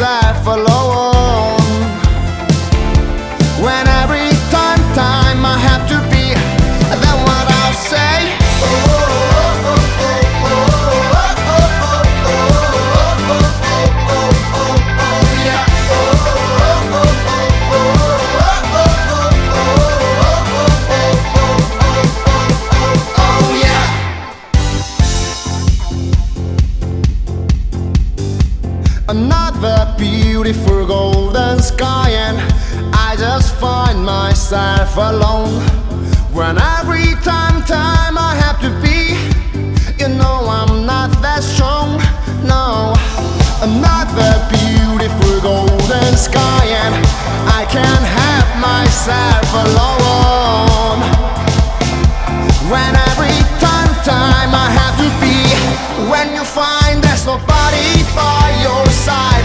I for lower. alone when every time time I have to be you know I'm not that strong no. I'm not that beautiful golden sky and I can't have myself alone. When every time time I have to be when you find there's nobody by your side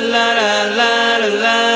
la la la la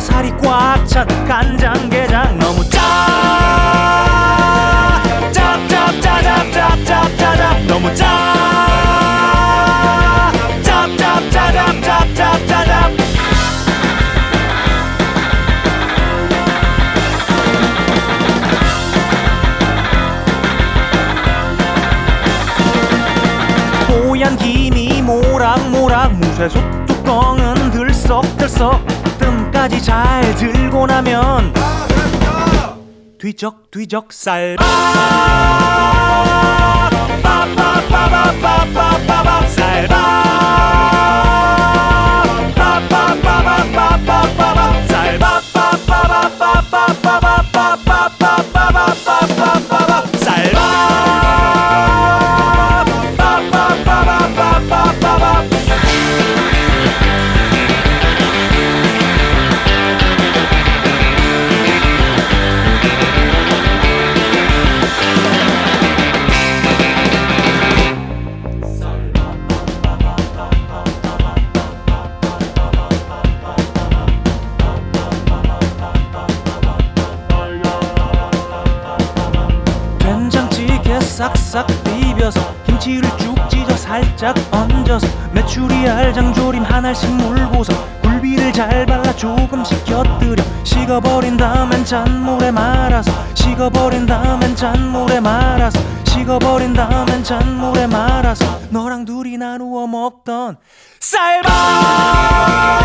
살이 꽉 찬 간장게장 너무 짜 짭짭짜짭짭짭짭짭 너무 짜 짭짭짜짭짭짭짭짭 뽀얀 김이 모락모락 무쇠솥 뚜껑은 들썩들썩 끝까지 잘 들고 나면 뒤적 뒤적 쌀 쌀밥 한 알씩 물고서 굴비를 잘 발라 조금씩 곁들여 식어버린 다음엔 잔물에 말아서 식어버린 다음엔 잔물에 말아서 식어버린 다음엔 잔물에 말아서 너랑 둘이 나누어 먹던 쌀밥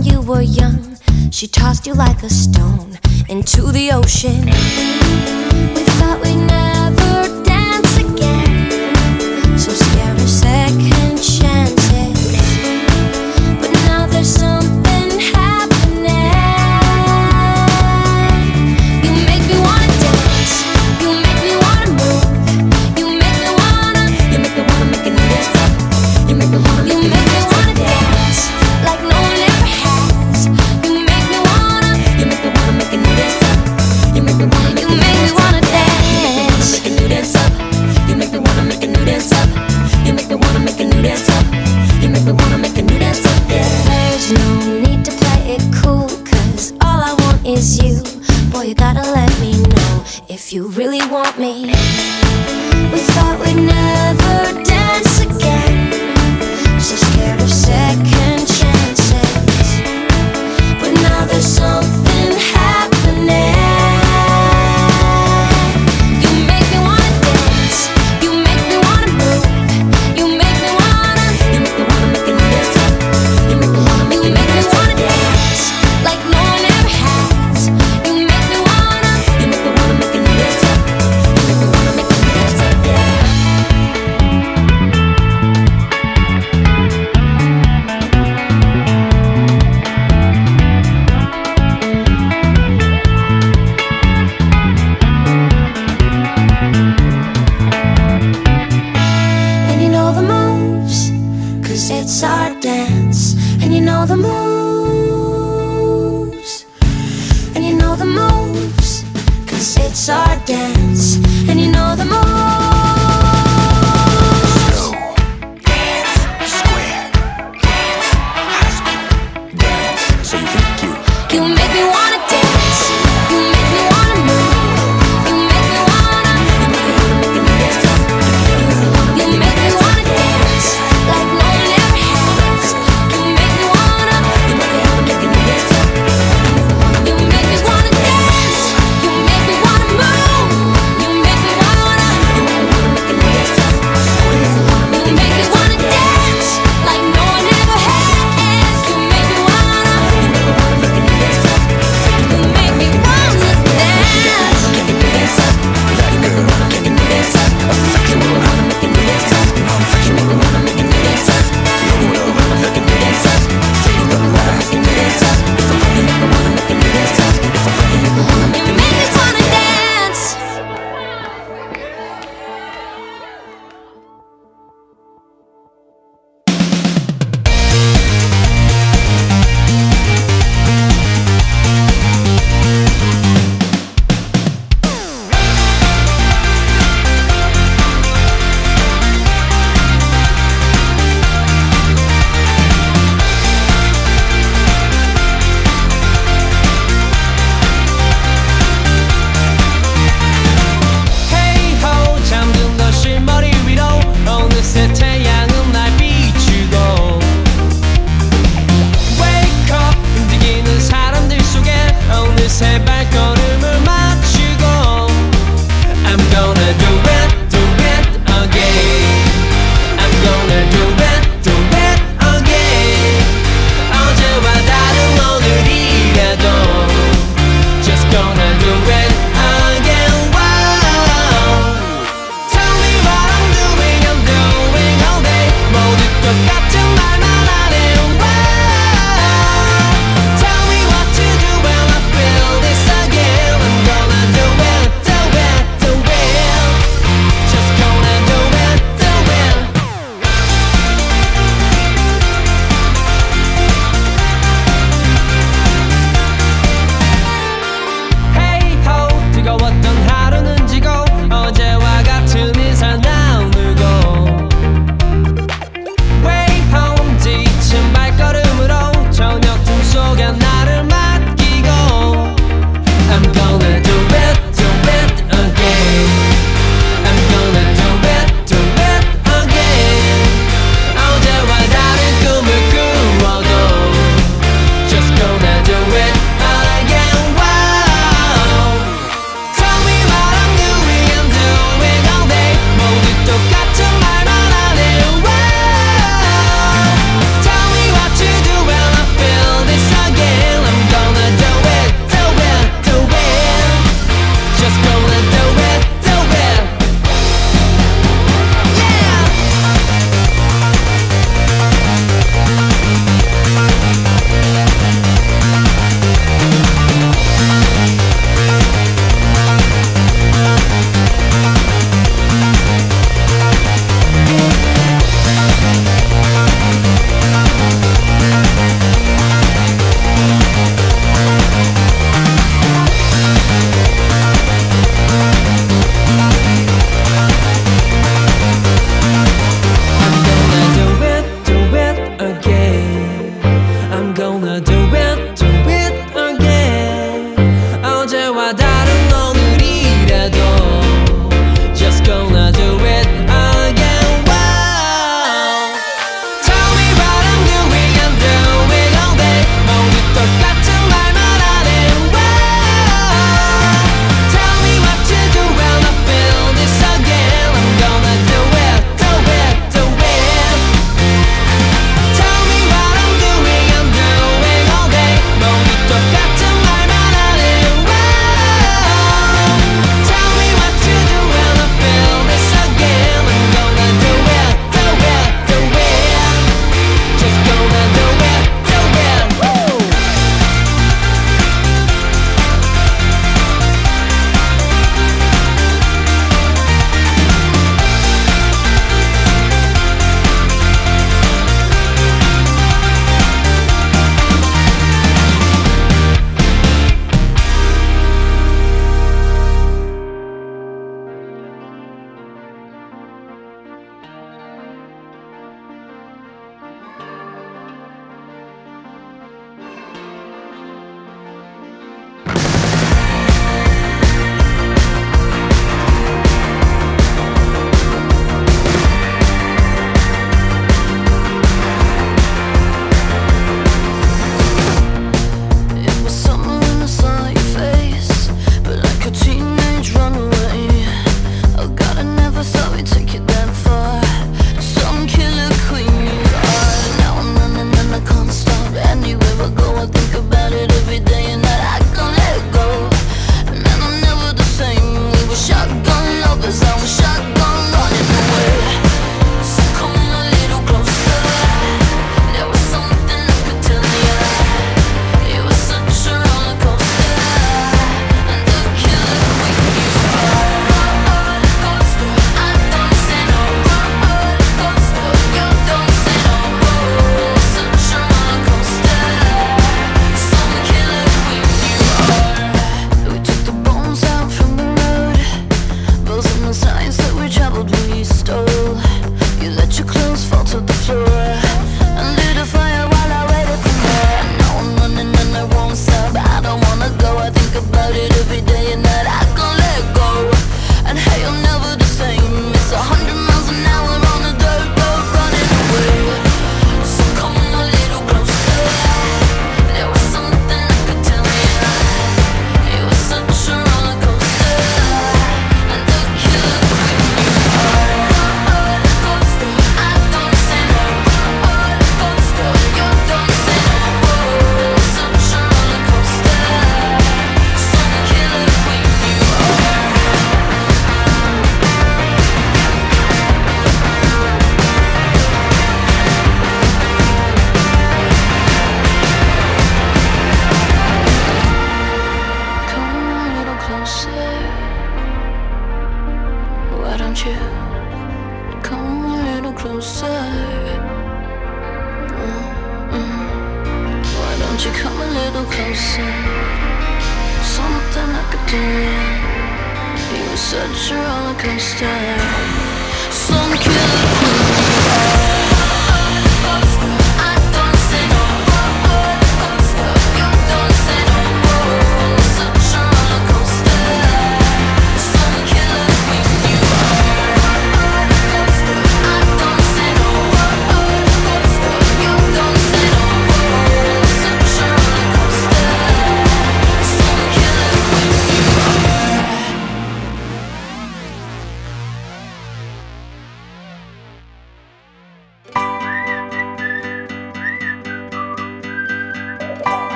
when you were young. She tossed you like a stone into the ocean.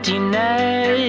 Emptiness,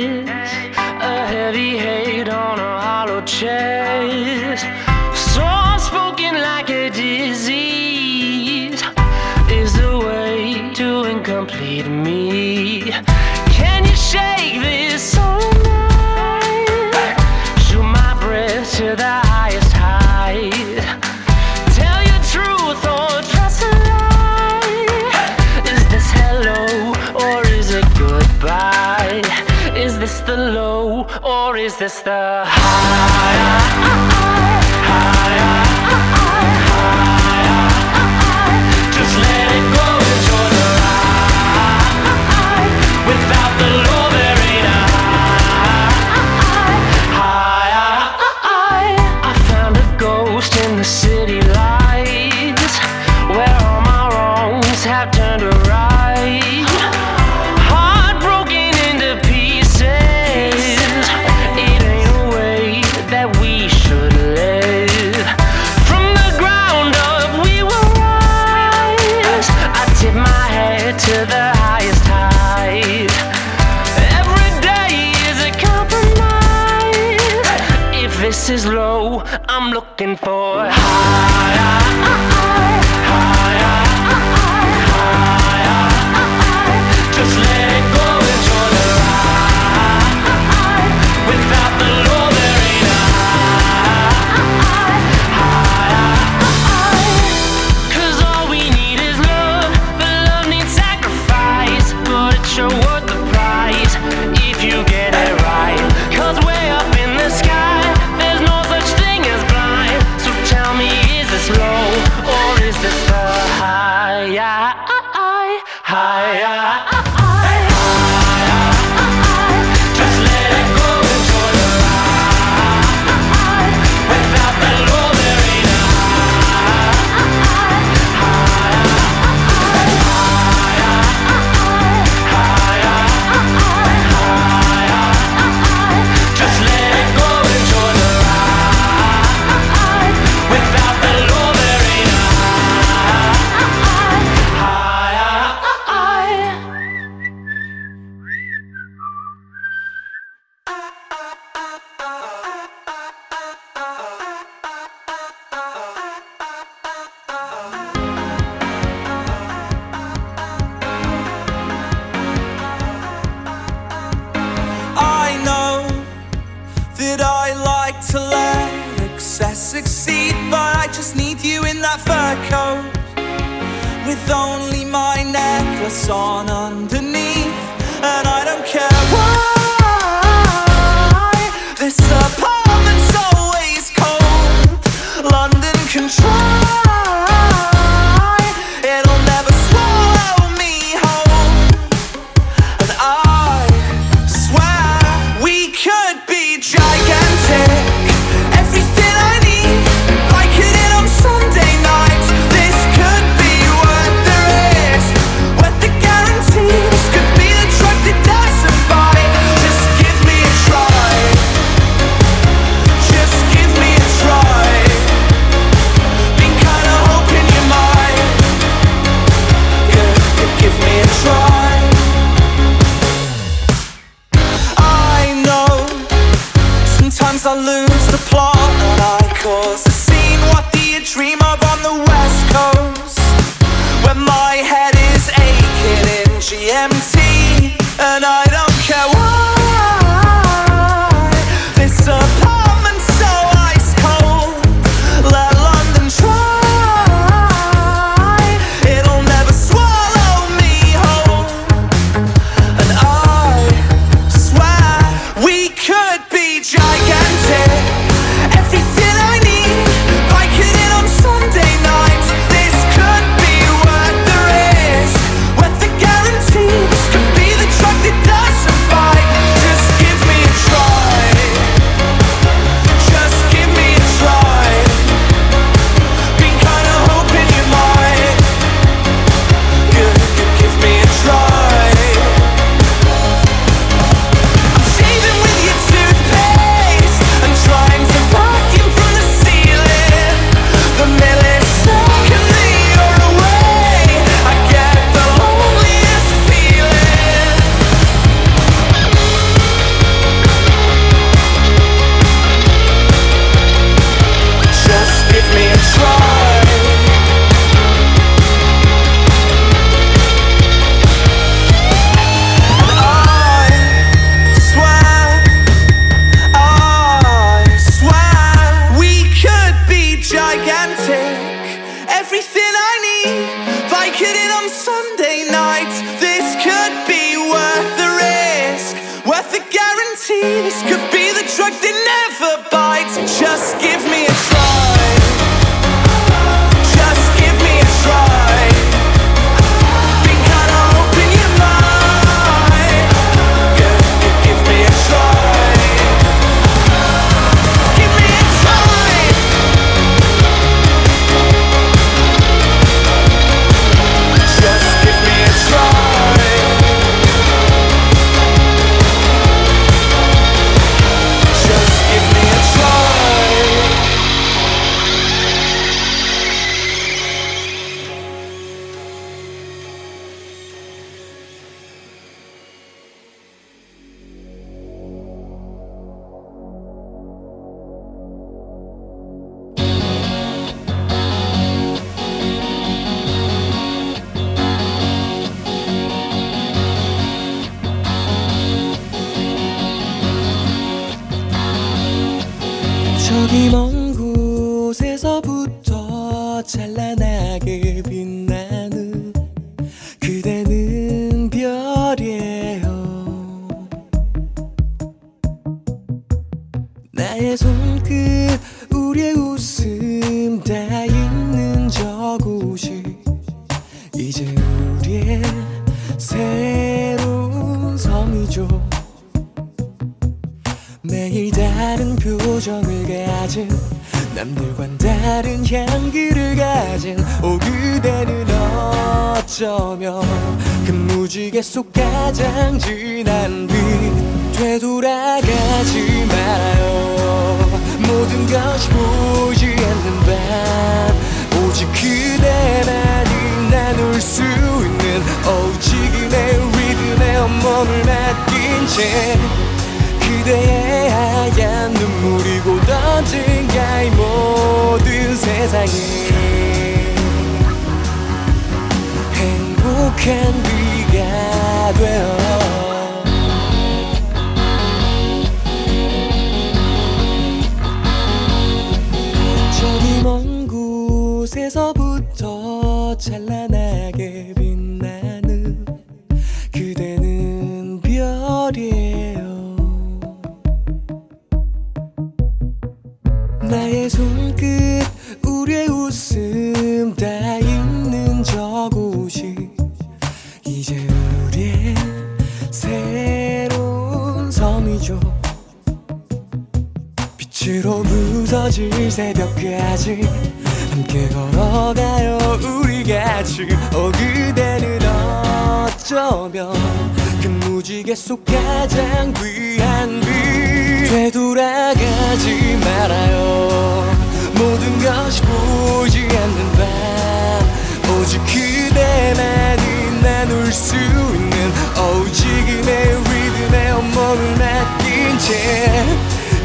속 가장 귀한 빛 되돌아가지 말아요. 모든 것이 보이지 않는 밤. 오직 그대만이 나눌 수 있는 오지금의 리듬에 온몸을 맡긴 채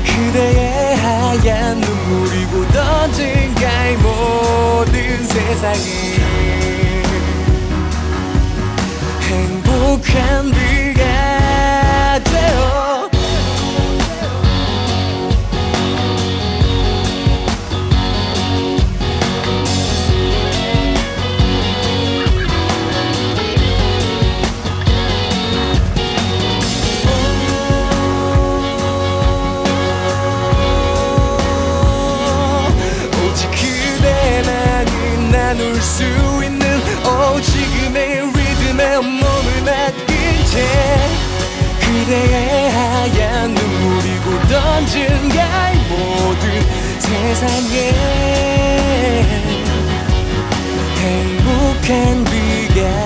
그대의 하얀 눈물이 고던 증가의 모든 세상이 세상에 행복한 비가